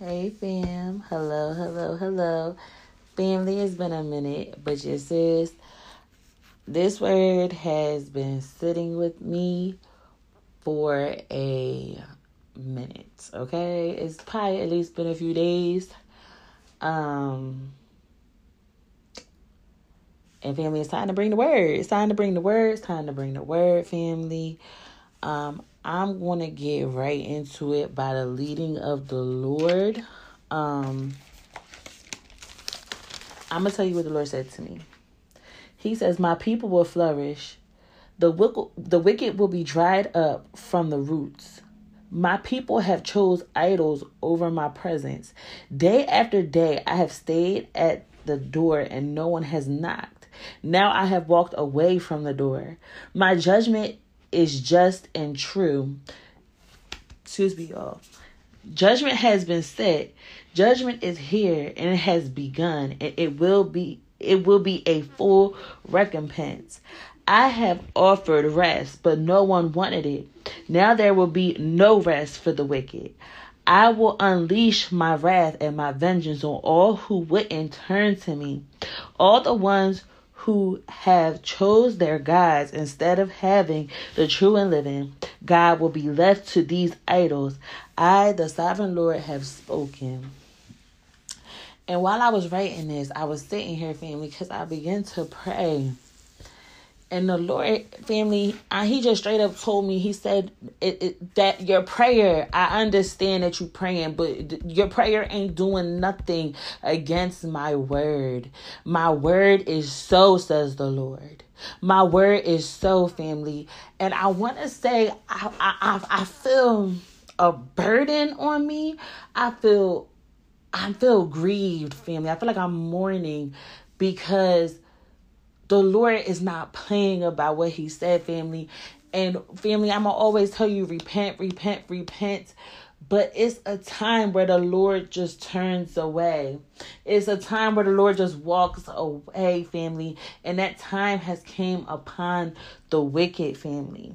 Hey, fam. Hello, hello, hello. Family, it's been a minute, but just sis, this word has been sitting with me for a minute, okay? It's probably at least been a few days. Um, and family, it's time to bring the word. It's time to bring the word. It's time to bring the word, family. Um, I'm going to get right into it by the leading of the Lord. Um, I'm going to tell you what the Lord said to me. He says, My people will flourish. The wicked, the wicked will be dried up from the roots. My people have chose idols over my presence. Day after day, I have stayed at the door and no one has knocked. Now I have walked away from the door. My judgment is just and true. Excuse me, y'all. Judgment has been set. Judgment is here and it has begun. And it will be it will be a full recompense. I have offered rest, but no one wanted it. Now there will be no rest for the wicked. I will unleash my wrath and my vengeance on all who wouldn't turn to me. All the ones who have chose their gods instead of having the true and living God will be left to these idols. I, the sovereign Lord, have spoken. And while I was writing this, I was sitting here, family, because I began to pray. And the Lord, family, I, He just straight up told me, He said it, it, that your prayer, I understand that you're praying, but your prayer ain't doing nothing against my word. My word is so, says the Lord. My word is so, family. And I want to say, I, I, I feel a burden on me. I feel, I feel grieved, family. I feel like I'm mourning because the Lord is not playing about what He said, family. And family, I'm gonna always tell you repent, repent, repent. But it's a time where the Lord just turns away. It's a time where the Lord just walks away, family. And that time has came upon the wicked family.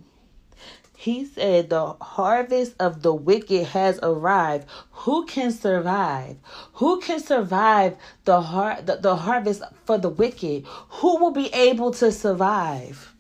He said, The harvest of the wicked has arrived. Who can survive? Who can survive the, har- the, the harvest for the wicked? Who will be able to survive?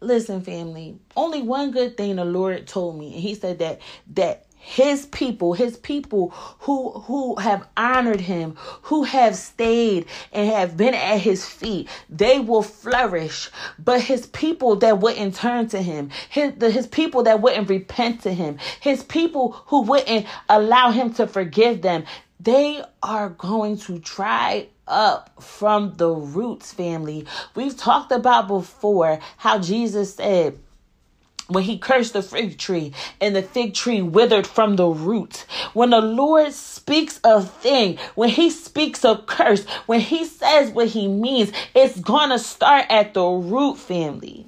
Listen, family, only one good thing the Lord told me, and He said that that his people his people who who have honored him who have stayed and have been at his feet they will flourish. But his people that wouldn't turn to him his the, his people that wouldn't repent to him his people who wouldn't allow him to forgive them they are going to dry up from the roots family. We've talked about before how jesus said when he cursed the fig tree and the fig tree withered from the root. When the Lord speaks a thing, when he speaks a curse, when he says what he means, it's to start at the root, family.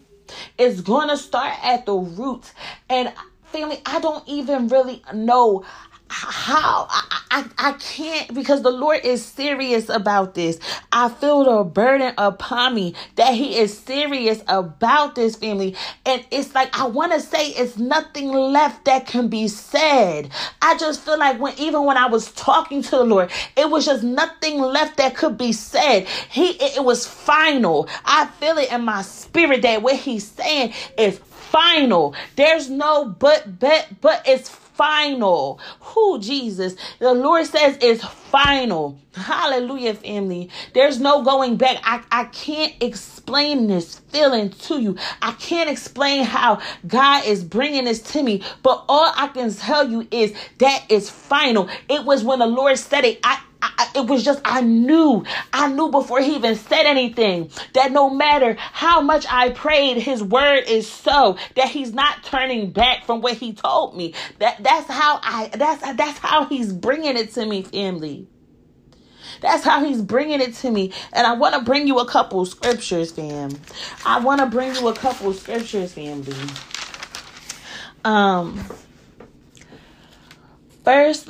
It's to start at the root. And family, I don't even really know how I, I I can't because the Lord is serious about this. I feel the burden upon me that He is serious about this family, and it's like I want to say it's nothing left that can be said. I just feel like when even when I was talking to the Lord, it was just nothing left that could be said. He it, it was final. I feel it in my spirit that what He's saying is final. There's no but but but it's final. Who Jesus? The Lord says it's final. Hallelujah, family. There's no going back. I, I can't explain this feeling to you. I can't explain how God is bringing this to me. But all I can tell you is that is final. It was when the Lord said it. I I, it was just I knew I knew before he even said anything that no matter how much I prayed his word is so that he's not turning back from what he told me. That that's how I that's that's how he's bringing it to me family. That's how he's bringing it to me. And I want to bring you a couple scriptures fam. I want to bring you a couple scriptures family. Um First,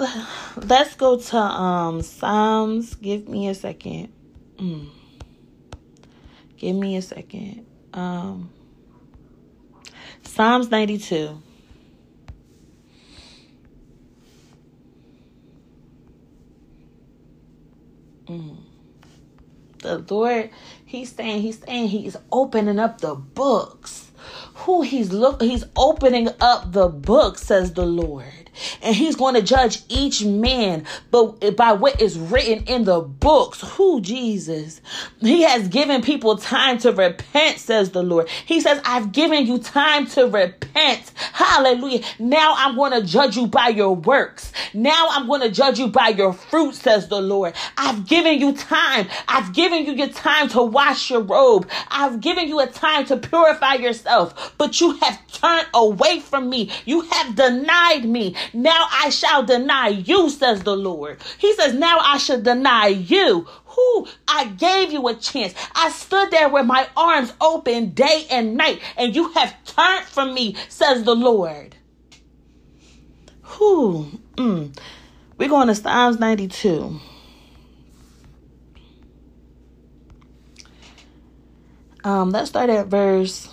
let's go to um Psalms. Give me a second. Mm. Give me a second. Um Psalms 92. Mm. The Lord, He's saying, He's saying He's opening up the books. Who He's look He's opening up the book, says the Lord and he's going to judge each man but by what is written in the books. Who jesus? He has given people time to repent says the lord. He says i've given you time to repent. Hallelujah. Now i'm going to judge you by your works. Now i'm going to judge you by your fruit says the lord. I've given you time. I've given you your time to wash your robe. I've given you a time to purify yourself. But you have turned away from me. You have denied me now I shall deny you, says the Lord. He says, Now I shall deny you. Who I gave you a chance. I stood there with my arms open day and night, and you have turned from me, says the Lord. Who? Mm. We're going to Psalms 92. Um, let's start at verse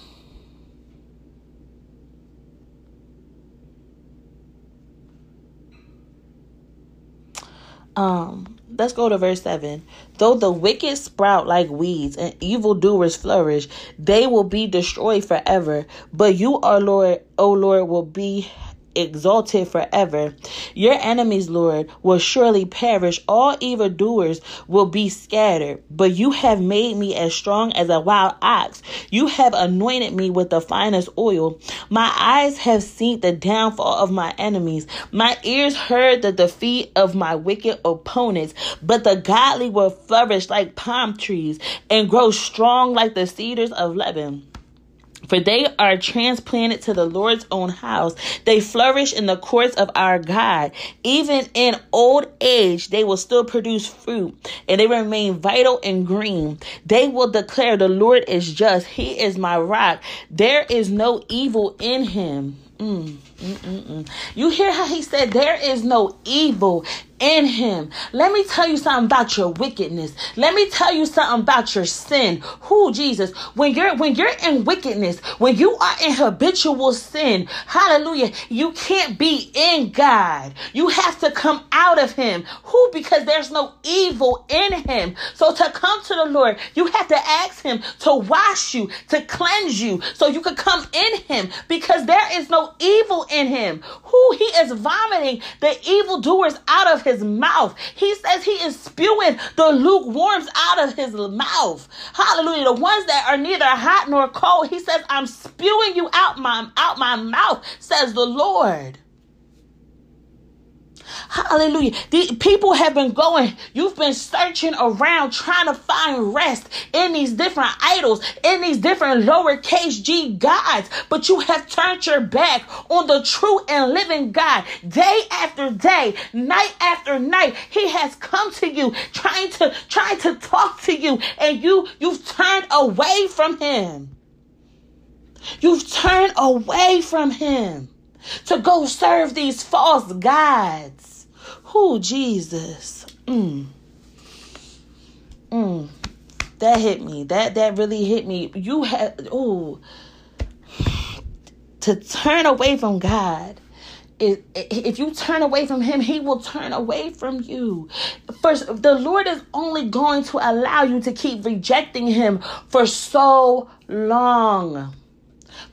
Um, let's go to verse 7. Though the wicked sprout like weeds and evildoers flourish, they will be destroyed forever. But you, our Lord, O Lord, will be exalted forever. Your enemies, Lord, will surely perish. All evildoers will be scattered. But you have made me as strong as a wild ox. You have anointed me with the finest oil. My eyes have seen the downfall of my enemies. My ears heard the defeat of my wicked opponents. But the godly will flourish like palm trees and grow strong like the cedars of Lebanon. For they are transplanted to the Lord's own house. They flourish in the courts of our God. Even in old age, they will still produce fruit and they remain vital and green. They will declare, The Lord is just. He is my rock. There is no evil in him. Mm, mm, mm, mm. you hear how he said there is no evil in him. Let me tell you something about your wickedness. Let me tell you something about your sin. Who Jesus? When you're when you're in wickedness, when you are in habitual sin, hallelujah, you can't be in God. You have to come out of him. Who? Because there's no evil in him. So to come to the Lord, you have to ask him to wash you, to cleanse you, so you could come in him because there is no evil in him. Who he is vomiting the evildoers out of his mouth. He says he is spewing the lukewarms out of his mouth. Hallelujah. The ones that are neither hot nor cold. He says, I'm spewing you out my out my mouth, says the Lord. Hallelujah. The people have been going, you've been searching around trying to find rest in these different idols, in these different lowercase g gods, but you have turned your back on the true and living God day after day, night after night. He has come to you trying to trying to talk to you and you you've turned away from him. You've turned away from him to go serve these false gods. Who, Jesus? Mm. Mm. That hit me. That that really hit me. You had oh to turn away from God. If, if you turn away from him, he will turn away from you. First, the Lord is only going to allow you to keep rejecting him for so long.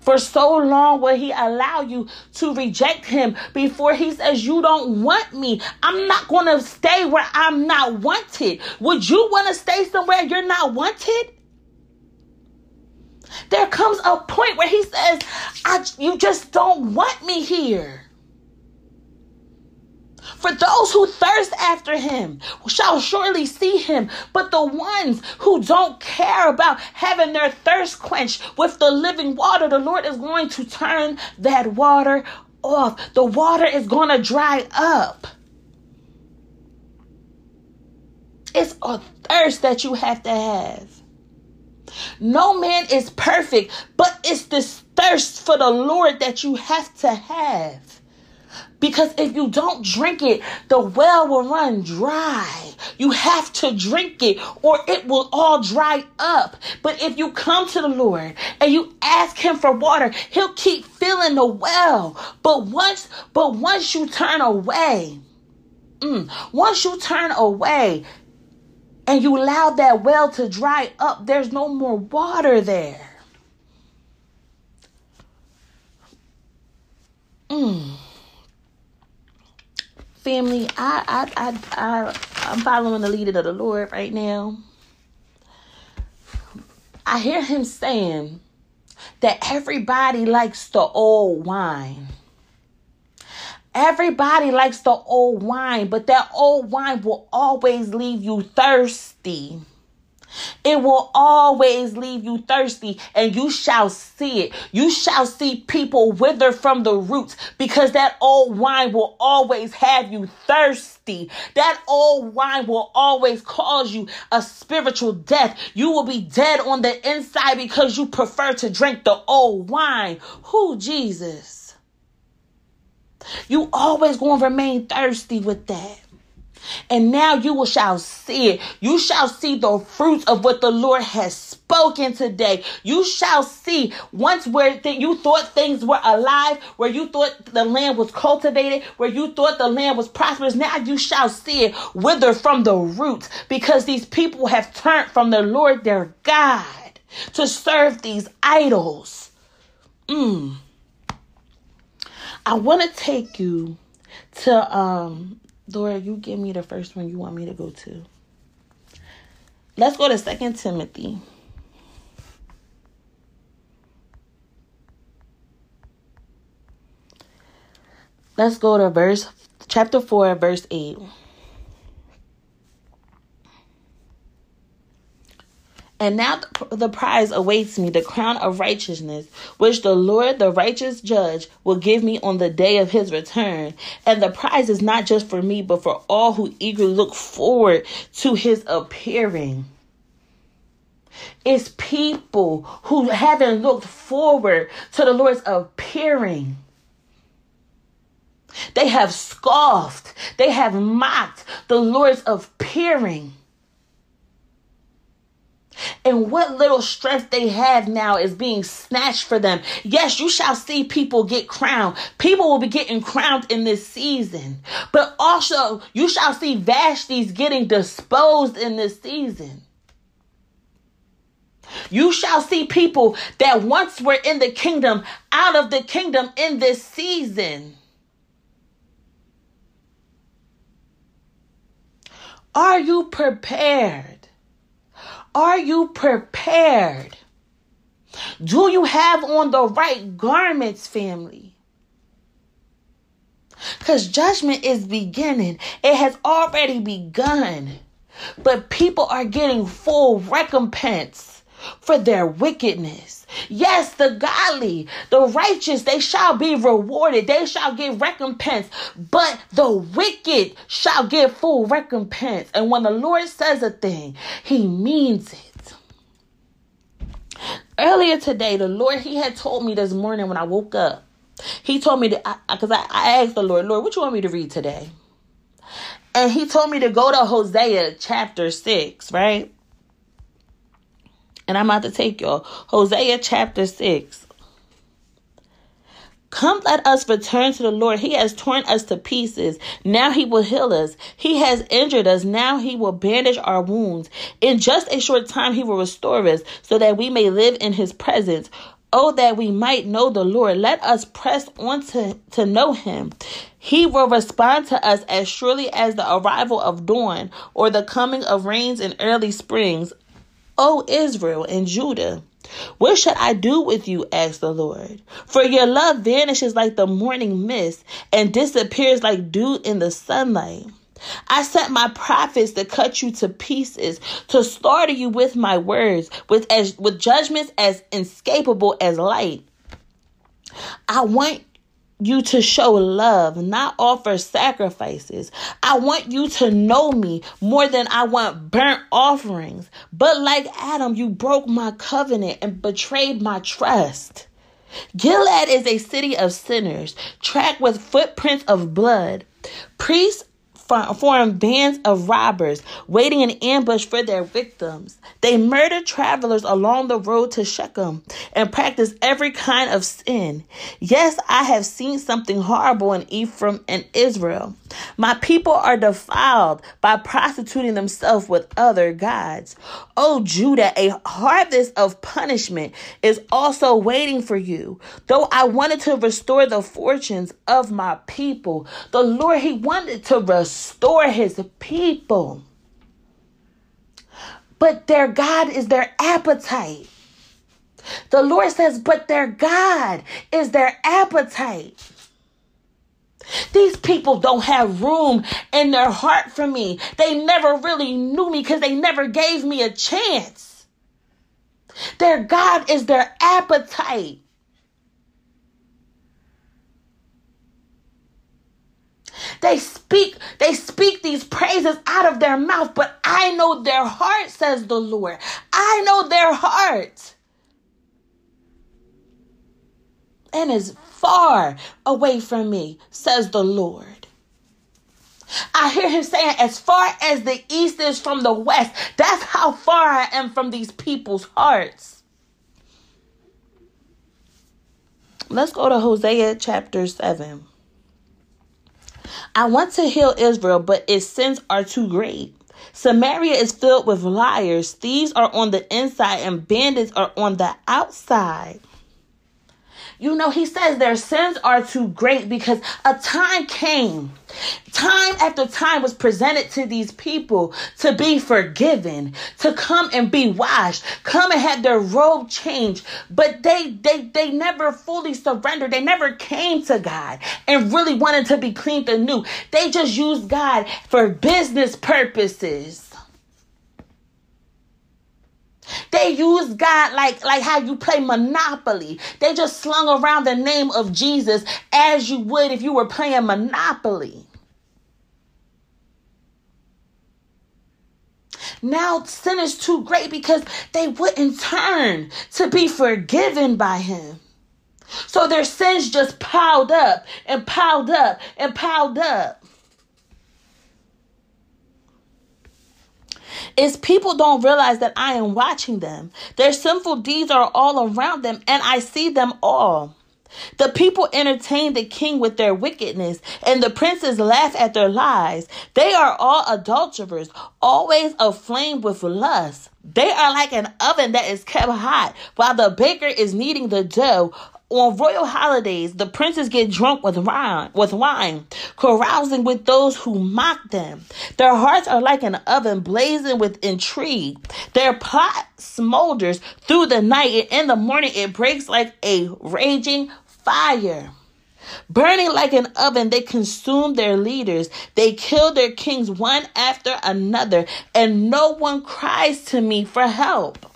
For so long will he allow you to reject him before he says, You don't want me. I'm not going to stay where I'm not wanted. Would you want to stay somewhere you're not wanted? There comes a point where he says, I, You just don't want me here. For those who thirst after him shall surely see him. But the ones who don't care about having their thirst quenched with the living water, the Lord is going to turn that water off. The water is going to dry up. It's a thirst that you have to have. No man is perfect, but it's this thirst for the Lord that you have to have. Because if you don't drink it, the well will run dry. You have to drink it or it will all dry up. But if you come to the Lord and you ask him for water, he'll keep filling the well. But once but once you turn away, mm, once you turn away, and you allow that well to dry up, there's no more water there. Mm. Family, I, I, I, I, I'm following the leading of the Lord right now. I hear him saying that everybody likes the old wine. Everybody likes the old wine, but that old wine will always leave you thirsty. It will always leave you thirsty, and you shall see it. You shall see people wither from the roots because that old wine will always have you thirsty. That old wine will always cause you a spiritual death. You will be dead on the inside because you prefer to drink the old wine. Who, Jesus? You always going to remain thirsty with that. And now you will shall see it. You shall see the fruits of what the Lord has spoken today. You shall see once where th- you thought things were alive, where you thought the land was cultivated, where you thought the land was prosperous. Now you shall see it wither from the roots because these people have turned from the Lord their God to serve these idols. Mm. I want to take you to um Lord, you give me the first one you want me to go to. Let's go to Second Timothy. Let's go to verse chapter 4 verse 8. And now the prize awaits me, the crown of righteousness, which the Lord, the righteous judge, will give me on the day of his return. And the prize is not just for me, but for all who eagerly look forward to his appearing. It's people who haven't looked forward to the Lord's appearing. They have scoffed, they have mocked the Lord's appearing. And what little strength they have now is being snatched for them. Yes, you shall see people get crowned. People will be getting crowned in this season. But also, you shall see Vashtis getting disposed in this season. You shall see people that once were in the kingdom out of the kingdom in this season. Are you prepared? Are you prepared? Do you have on the right garments, family? Because judgment is beginning, it has already begun. But people are getting full recompense for their wickedness. Yes, the godly, the righteous, they shall be rewarded. They shall get recompense. But the wicked shall get full recompense. And when the Lord says a thing, he means it. Earlier today, the Lord, he had told me this morning when I woke up. He told me to, because I, I, I asked the Lord, Lord, what you want me to read today? And he told me to go to Hosea chapter 6, right? And I'm about to take y'all. Hosea chapter 6. Come, let us return to the Lord. He has torn us to pieces. Now he will heal us. He has injured us. Now he will bandage our wounds. In just a short time, he will restore us so that we may live in his presence. Oh, that we might know the Lord. Let us press on to, to know him. He will respond to us as surely as the arrival of dawn or the coming of rains in early springs. O Israel and Judah. What should I do with you? asked the Lord. For your love vanishes like the morning mist and disappears like dew in the sunlight. I sent my prophets to cut you to pieces, to slaughter you with my words, with as with judgments as inescapable as light. I want you to show love, not offer sacrifices. I want you to know me more than I want burnt offerings. But like Adam, you broke my covenant and betrayed my trust. Gilead is a city of sinners, tracked with footprints of blood. Priests form bands of robbers waiting in ambush for their victims. They murder travelers along the road to Shechem and practice every kind of sin. Yes, I have seen something horrible in Ephraim and Israel. My people are defiled by prostituting themselves with other gods. O Judah, a harvest of punishment is also waiting for you. Though I wanted to restore the fortunes of my people, the Lord, He wanted to restore Store his people. But their God is their appetite. The Lord says, but their God is their appetite. These people don't have room in their heart for me. They never really knew me because they never gave me a chance. Their God is their appetite. They speak, they speak these praises out of their mouth, but I know their heart, says the Lord. I know their heart. And is far away from me, says the Lord. I hear him saying, as far as the east is from the west, that's how far I am from these people's hearts. Let's go to Hosea chapter 7. I want to heal Israel, but its sins are too great. Samaria is filled with liars. Thieves are on the inside, and bandits are on the outside. You know, he says their sins are too great because a time came, time after time was presented to these people to be forgiven, to come and be washed, come and have their robe changed. But they they they never fully surrendered. They never came to God and really wanted to be cleaned anew. They just used God for business purposes. They use God like like how you play Monopoly. They just slung around the name of Jesus as you would if you were playing Monopoly. Now sin is too great because they wouldn't turn to be forgiven by him. So their sins just piled up and piled up and piled up. Is people don't realize that I am watching them. Their sinful deeds are all around them, and I see them all. The people entertain the king with their wickedness, and the princes laugh at their lies. They are all adulterers, always aflame with lust. They are like an oven that is kept hot while the baker is kneading the dough. On royal holidays, the princes get drunk with wine, with wine, carousing with those who mock them. Their hearts are like an oven blazing with intrigue. Their plot smolders through the night, and in the morning it breaks like a raging fire. Burning like an oven, they consume their leaders. They kill their kings one after another, and no one cries to me for help.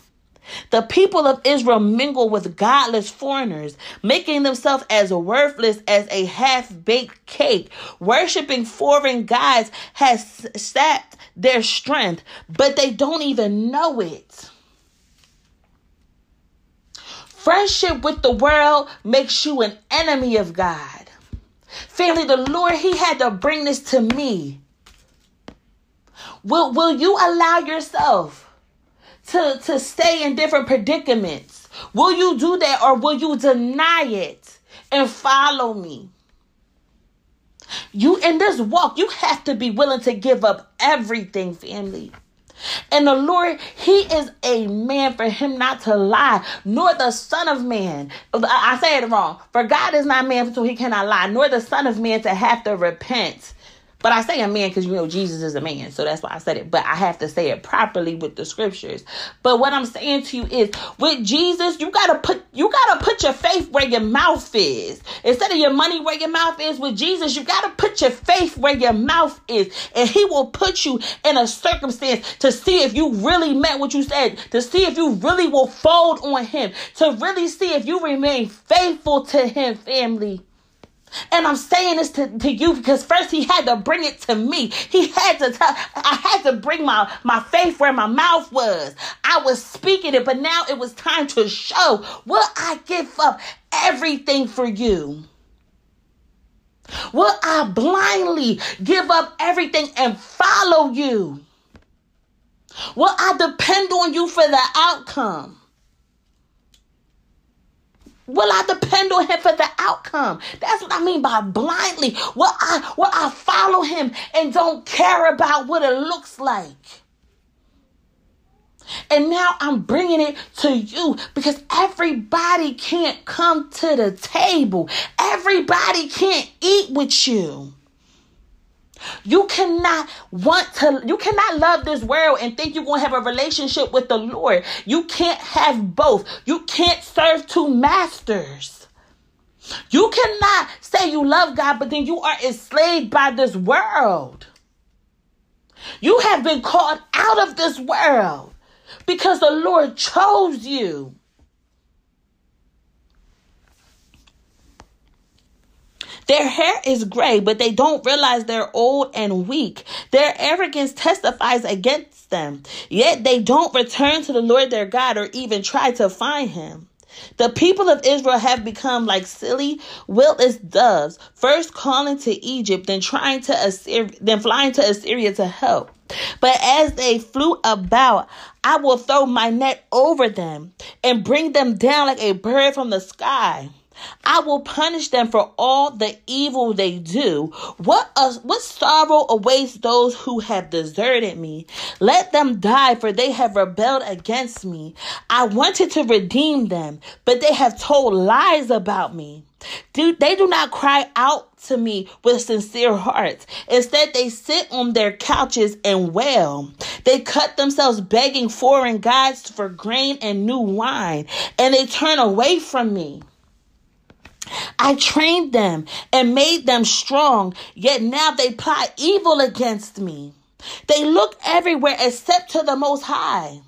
The people of Israel mingle with godless foreigners, making themselves as worthless as a half baked cake. Worshipping foreign gods has sapped their strength, but they don't even know it. Friendship with the world makes you an enemy of God. Family, the Lord, He had to bring this to me. Will, will you allow yourself? To, to stay in different predicaments? Will you do that or will you deny it and follow me? You in this walk, you have to be willing to give up everything, family. And the Lord, He is a man for Him not to lie, nor the Son of Man. I, say it wrong. For God is not man, so He cannot lie, nor the Son of Man to have to repent. But I say a man because you know Jesus is a man, so that's why I said it. But I have to say it properly with the scriptures. But what I'm saying to you is, with Jesus, you gotta put you gotta put your faith where your mouth is instead of your money where your mouth is. With Jesus, you gotta put your faith where your mouth is, and He will put you in a circumstance to see if you really meant what you said, to see if you really will fold on Him, to really see if you remain faithful to Him, family. And I'm saying this to, to you because first he had to bring it to me. He had to tell, I had to bring my, my faith where my mouth was. I was speaking it, but now it was time to show. Will I give up everything for you? Will I blindly give up everything and follow you? Will I depend on you for the outcome? Will I depend on him for the outcome? That's what I mean by blindly. Will I will I follow him and don't care about what it looks like? And now I'm bringing it to you because everybody can't come to the table. Everybody can't eat with you. You cannot want to, you cannot love this world and think you're going to have a relationship with the Lord. You can't have both. You can't serve two masters. You cannot say you love God, but then you are enslaved by this world. You have been called out of this world because the Lord chose you. Their hair is gray, but they don't realize they're old and weak. Their arrogance testifies against them, yet they don't return to the Lord their God or even try to find him. The people of Israel have become like silly, wiltless doves, first calling to Egypt, then trying to then flying to Assyria to help. But as they flew about, I will throw my net over them and bring them down like a bird from the sky. I will punish them for all the evil they do. What a, what sorrow awaits those who have deserted me. Let them die, for they have rebelled against me. I wanted to redeem them, but they have told lies about me. Do, they do not cry out to me with sincere hearts. Instead, they sit on their couches and wail. They cut themselves begging foreign gods for grain and new wine, and they turn away from me. I trained them and made them strong, yet now they plot evil against me. They look everywhere except to the Most High.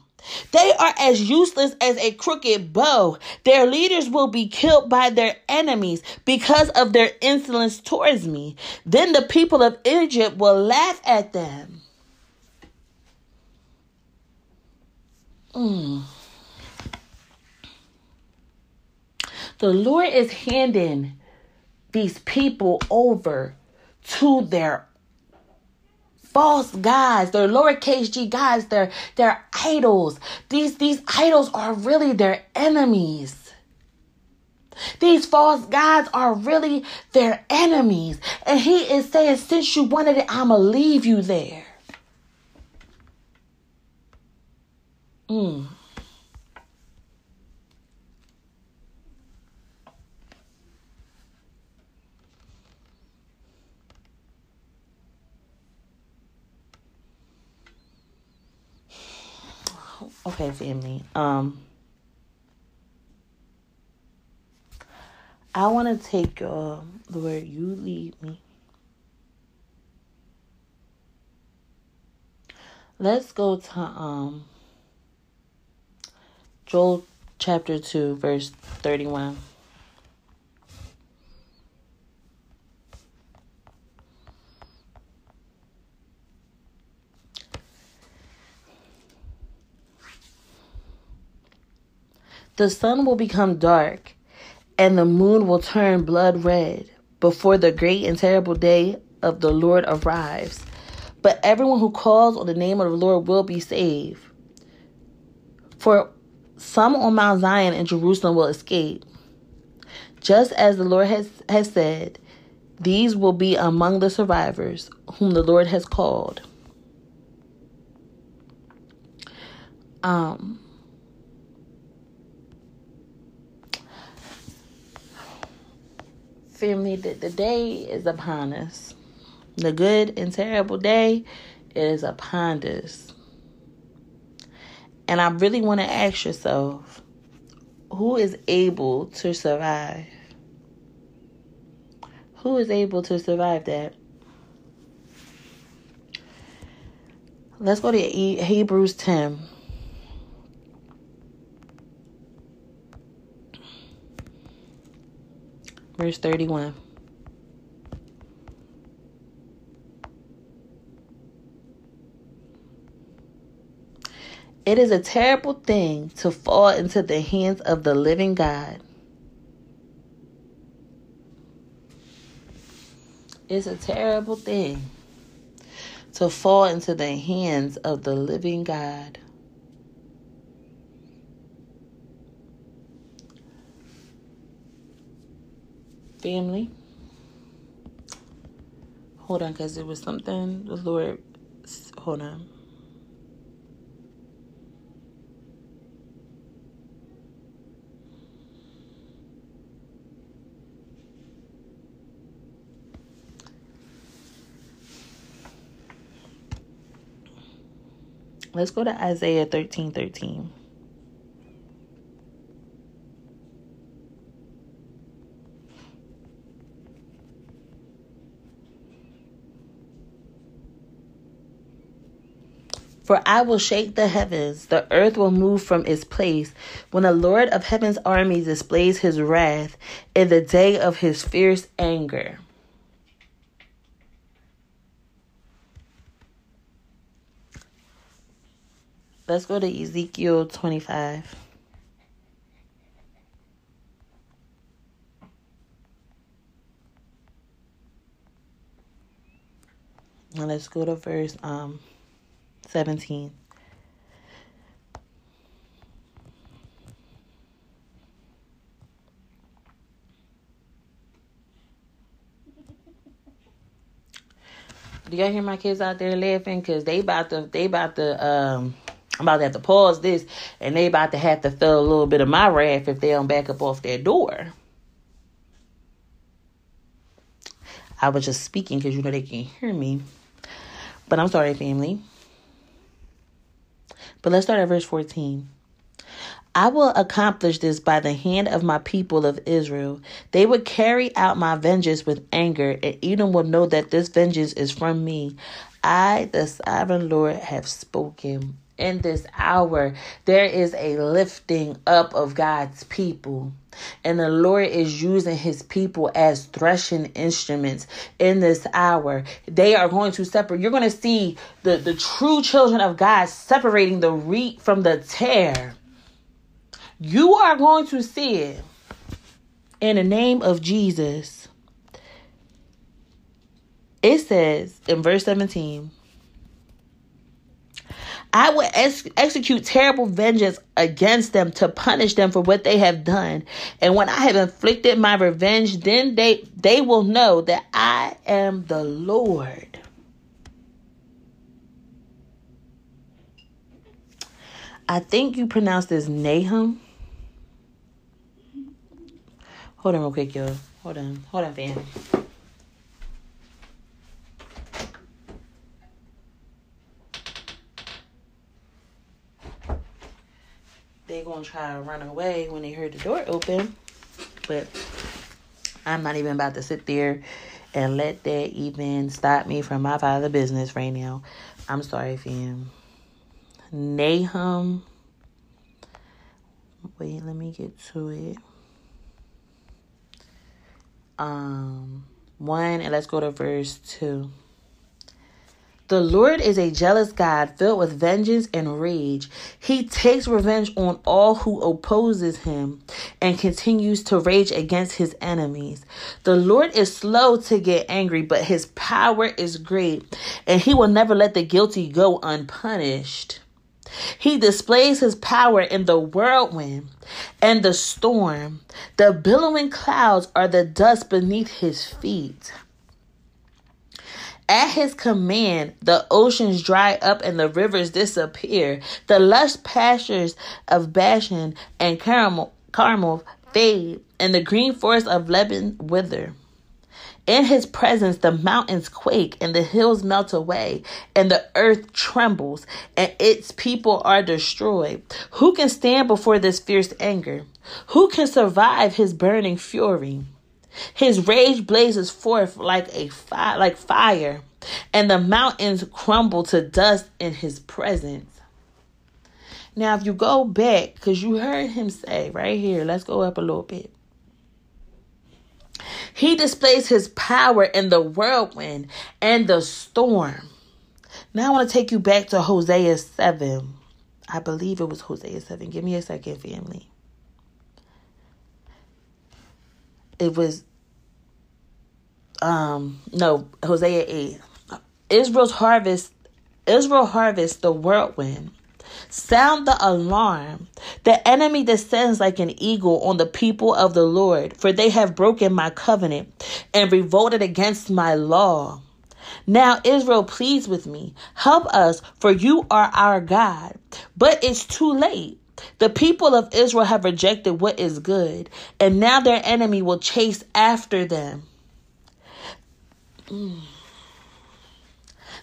They are as useless as a crooked bow. Their leaders will be killed by their enemies because of their insolence towards me. Then the people of Egypt will laugh at them. Mm. The Lord is handing these people over to their false gods, their lowercase g gods, their their idols. These these idols are really their enemies. These false gods are really their enemies. And he is saying, since you wanted it, I'ma leave you there. Mm. Okay, family. Um I want to take uh, the word you lead me. Let's go to um Joel chapter 2 verse 31. The sun will become dark, and the moon will turn blood red before the great and terrible day of the Lord arrives. But everyone who calls on the name of the Lord will be saved. For some on Mount Zion and Jerusalem will escape. Just as the Lord has, has said, these will be among the survivors whom the Lord has called. Um, family, that the day is upon us. The good and terrible day is upon us. And I really want to ask yourself who is able to survive? Who is able to survive that? Let's go to Hebrews 10. Verse 31. It is a terrible thing to fall into the hands of the living God. It's a terrible thing to fall into the hands of the living God. Family. Hold on, because there was something the Lord. Hold on. Let's go to Isaiah 13 13. For I will shake the heavens, the earth will move from its place when the Lord of heaven's armies displays his wrath in the day of his fierce anger. Let's go to Ezekiel 25. And let's go to verse um 17. Do y'all hear my kids out there laughing? Cause they about to they about to um I'm about to have to pause this and they about to have to feel a little bit of my wrath if they don't back up off their door. I was just speaking because you know they can't hear me. But I'm sorry, family. But let's start at verse 14. I will accomplish this by the hand of my people of Israel. They would carry out my vengeance with anger, and Edom will know that this vengeance is from me. I, the sovereign Lord, have spoken in this hour, there is a lifting up of God's people. And the Lord is using his people as threshing instruments in this hour. They are going to separate. You're going to see the, the true children of God separating the wheat from the tare. You are going to see it in the name of Jesus. It says in verse 17 I will ex- execute terrible vengeance against them to punish them for what they have done. And when I have inflicted my revenge, then they they will know that I am the Lord. I think you pronounce this Nahum. Hold on real quick, y'all. Hold on. Hold on, fam. they gonna try to run away when they heard the door open. But I'm not even about to sit there and let that even stop me from my father business right now. I'm sorry, fam. Nahum. Wait, let me get to it. Um, one, and let's go to verse two. The Lord is a jealous God filled with vengeance and rage. He takes revenge on all who opposes him and continues to rage against his enemies. The Lord is slow to get angry, but his power is great, and he will never let the guilty go unpunished. He displays his power in the whirlwind and the storm. The billowing clouds are the dust beneath his feet. At his command, the oceans dry up and the rivers disappear. The lush pastures of Bashan and Carmel, Carmel fade, and the green forests of Lebanon wither. In his presence, the mountains quake and the hills melt away, and the earth trembles, and its people are destroyed. Who can stand before this fierce anger? Who can survive his burning fury? His rage blazes forth like a fire, like fire, and the mountains crumble to dust in his presence. Now, if you go back, because you heard him say right here, let's go up a little bit. He displays his power in the whirlwind and the storm. Now I want to take you back to Hosea 7. I believe it was Hosea 7. Give me a second, family. It was um no Hosea 8 Israel's harvest Israel harvest the whirlwind Sound the alarm. The enemy descends like an eagle on the people of the Lord, for they have broken my covenant and revolted against my law. Now, Israel, please with me. Help us, for you are our God. But it's too late. The people of Israel have rejected what is good, and now their enemy will chase after them.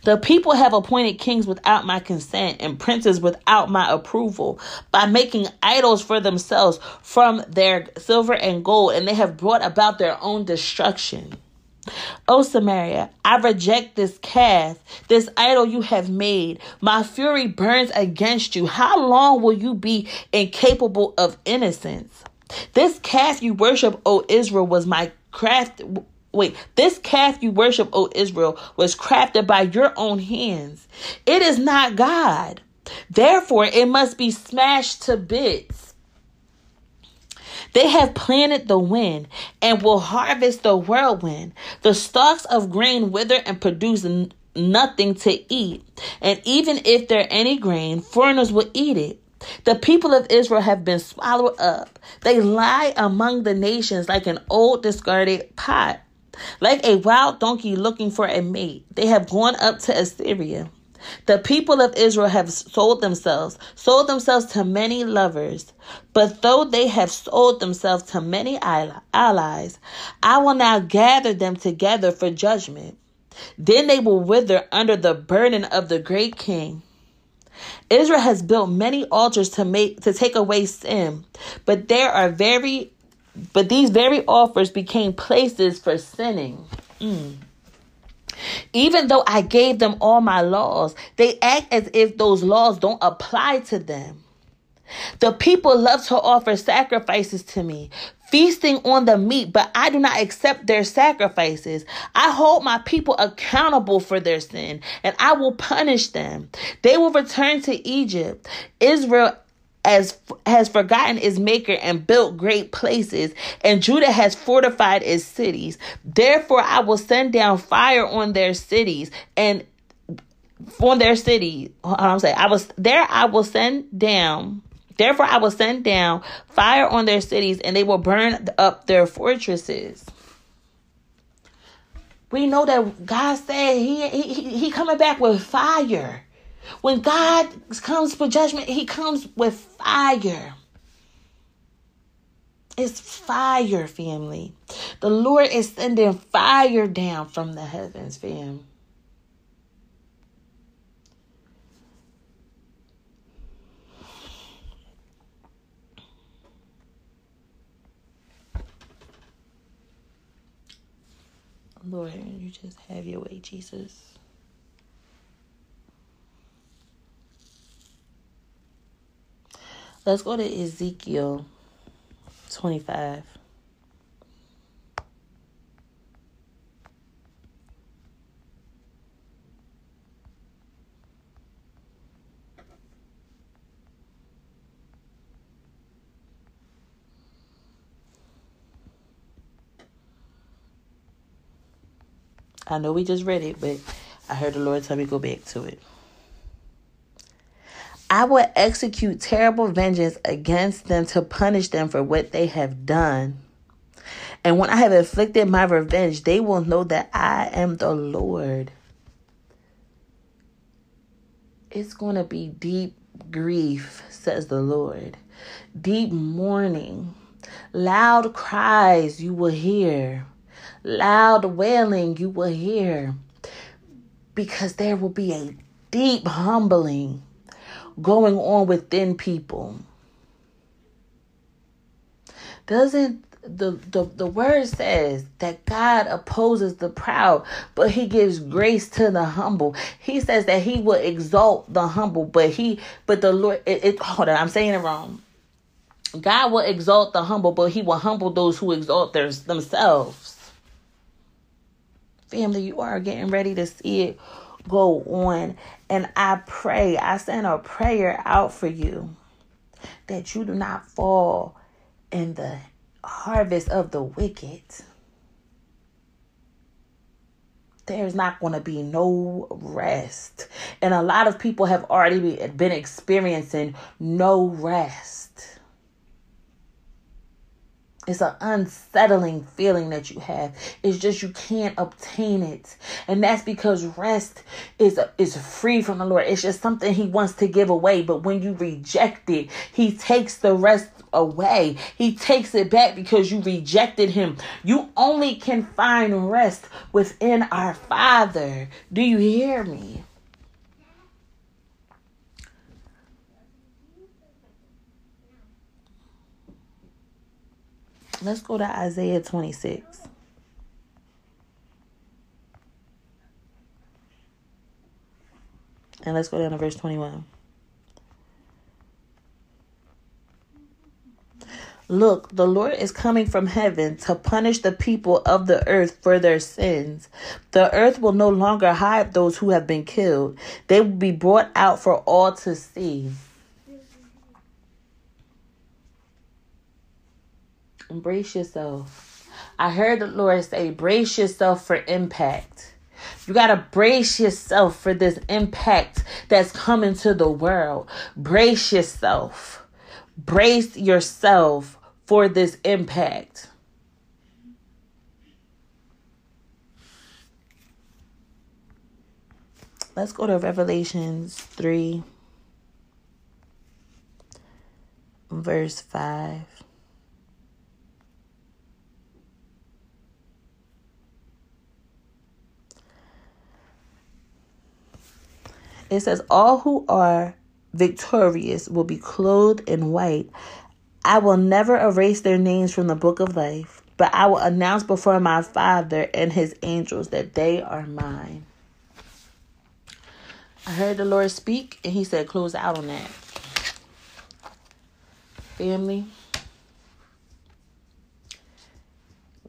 The people have appointed kings without my consent and princes without my approval by making idols for themselves from their silver and gold, and they have brought about their own destruction. O Samaria, I reject this calf, this idol you have made. My fury burns against you. How long will you be incapable of innocence? This calf you worship, O Israel, was my craft. Wait, this calf you worship, O Israel, was crafted by your own hands. It is not God. Therefore, it must be smashed to bits. They have planted the wind and will harvest the whirlwind. The stalks of grain wither and produce nothing to eat. And even if there any grain, foreigners will eat it. The people of Israel have been swallowed up. They lie among the nations like an old discarded pot, like a wild donkey looking for a mate. They have gone up to Assyria. The people of Israel have sold themselves, sold themselves to many lovers. But though they have sold themselves to many allies, I will now gather them together for judgment. Then they will wither under the burden of the great king. Israel has built many altars to make to take away sin, but there are very but these very offers became places for sinning. Mm. Even though I gave them all my laws, they act as if those laws don't apply to them. The people love to offer sacrifices to me, feasting on the meat, but I do not accept their sacrifices. I hold my people accountable for their sin, and I will punish them. They will return to Egypt. Israel as has forgotten its maker and built great places, and Judah has fortified its cities. Therefore, I will send down fire on their cities and on their city. I'm saying I was there. I will send down. Therefore, I will send down fire on their cities, and they will burn up their fortresses. We know that God said He He He coming back with fire. When God comes for judgment, He comes with fire. It's fire, family. The Lord is sending fire down from the heavens, fam. Lord, you just have your way, Jesus. Let's go to Ezekiel 25. I know we just read it, but I heard the Lord tell me go back to it. I will execute terrible vengeance against them to punish them for what they have done. And when I have inflicted my revenge, they will know that I am the Lord. It's going to be deep grief, says the Lord. Deep mourning. Loud cries you will hear. Loud wailing you will hear. Because there will be a deep humbling going on within people. Doesn't the, the, the word says that God opposes the proud, but he gives grace to the humble. He says that he will exalt the humble, but he but the Lord it, it hold on, I'm saying it wrong. God will exalt the humble, but he will humble those who exalt their, themselves. Family, you are getting ready to see it go on. And I pray, I send a prayer out for you that you do not fall in the harvest of the wicked. there's not going to be no rest. And a lot of people have already been experiencing no rest. It's an unsettling feeling that you have. It's just you can't obtain it. And that's because rest is is free from the Lord. It's just something he wants to give away, but when you reject it, he takes the rest away. He takes it back because you rejected him. You only can find rest within our Father. Do you hear me? Let's go to Isaiah 26. And let's go down to verse 21. Look, the Lord is coming from heaven to punish the people of the earth for their sins. The earth will no longer hide those who have been killed, they will be brought out for all to see. Embrace yourself. I heard the Lord say, brace yourself for impact. You got to brace yourself for this impact that's coming to the world. Brace yourself. Brace yourself for this impact. Let's go to Revelations 3, verse 5. It says, All who are victorious will be clothed in white. I will never erase their names from the book of life, but I will announce before my Father and his angels that they are mine. I heard the Lord speak, and he said, Close out on that. Family,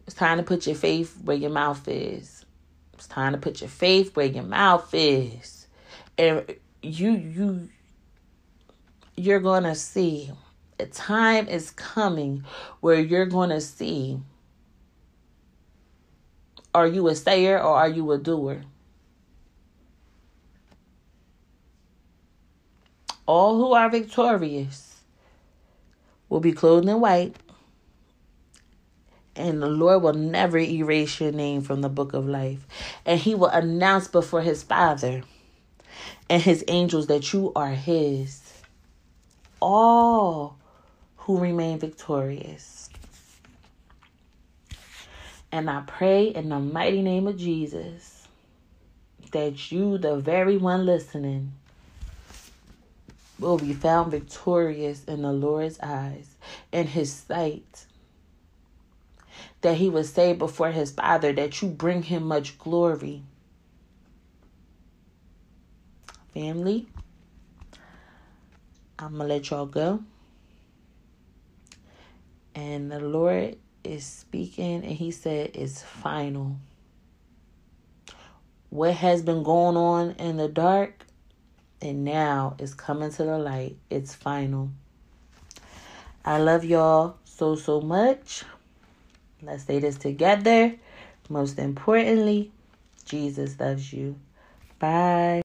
it's time to put your faith where your mouth is. It's time to put your faith where your mouth is and you you you're going to see a time is coming where you're going to see are you a stayer or are you a doer all who are victorious will be clothed in white and the Lord will never erase your name from the book of life. And he will announce before his Father and his angels that you are his. All who remain victorious. And I pray in the mighty name of Jesus that you, the very one listening, will be found victorious in the Lord's eyes, in his sight. That he would say before his Father that you bring him much glory family. I'm going to let y'all go. And the Lord is speaking, and He said it's final. What has been going on in the dark, and now is coming to the light. It's final. I love y'all so, so much. Let's say this together. Most importantly, Jesus loves you. Bye.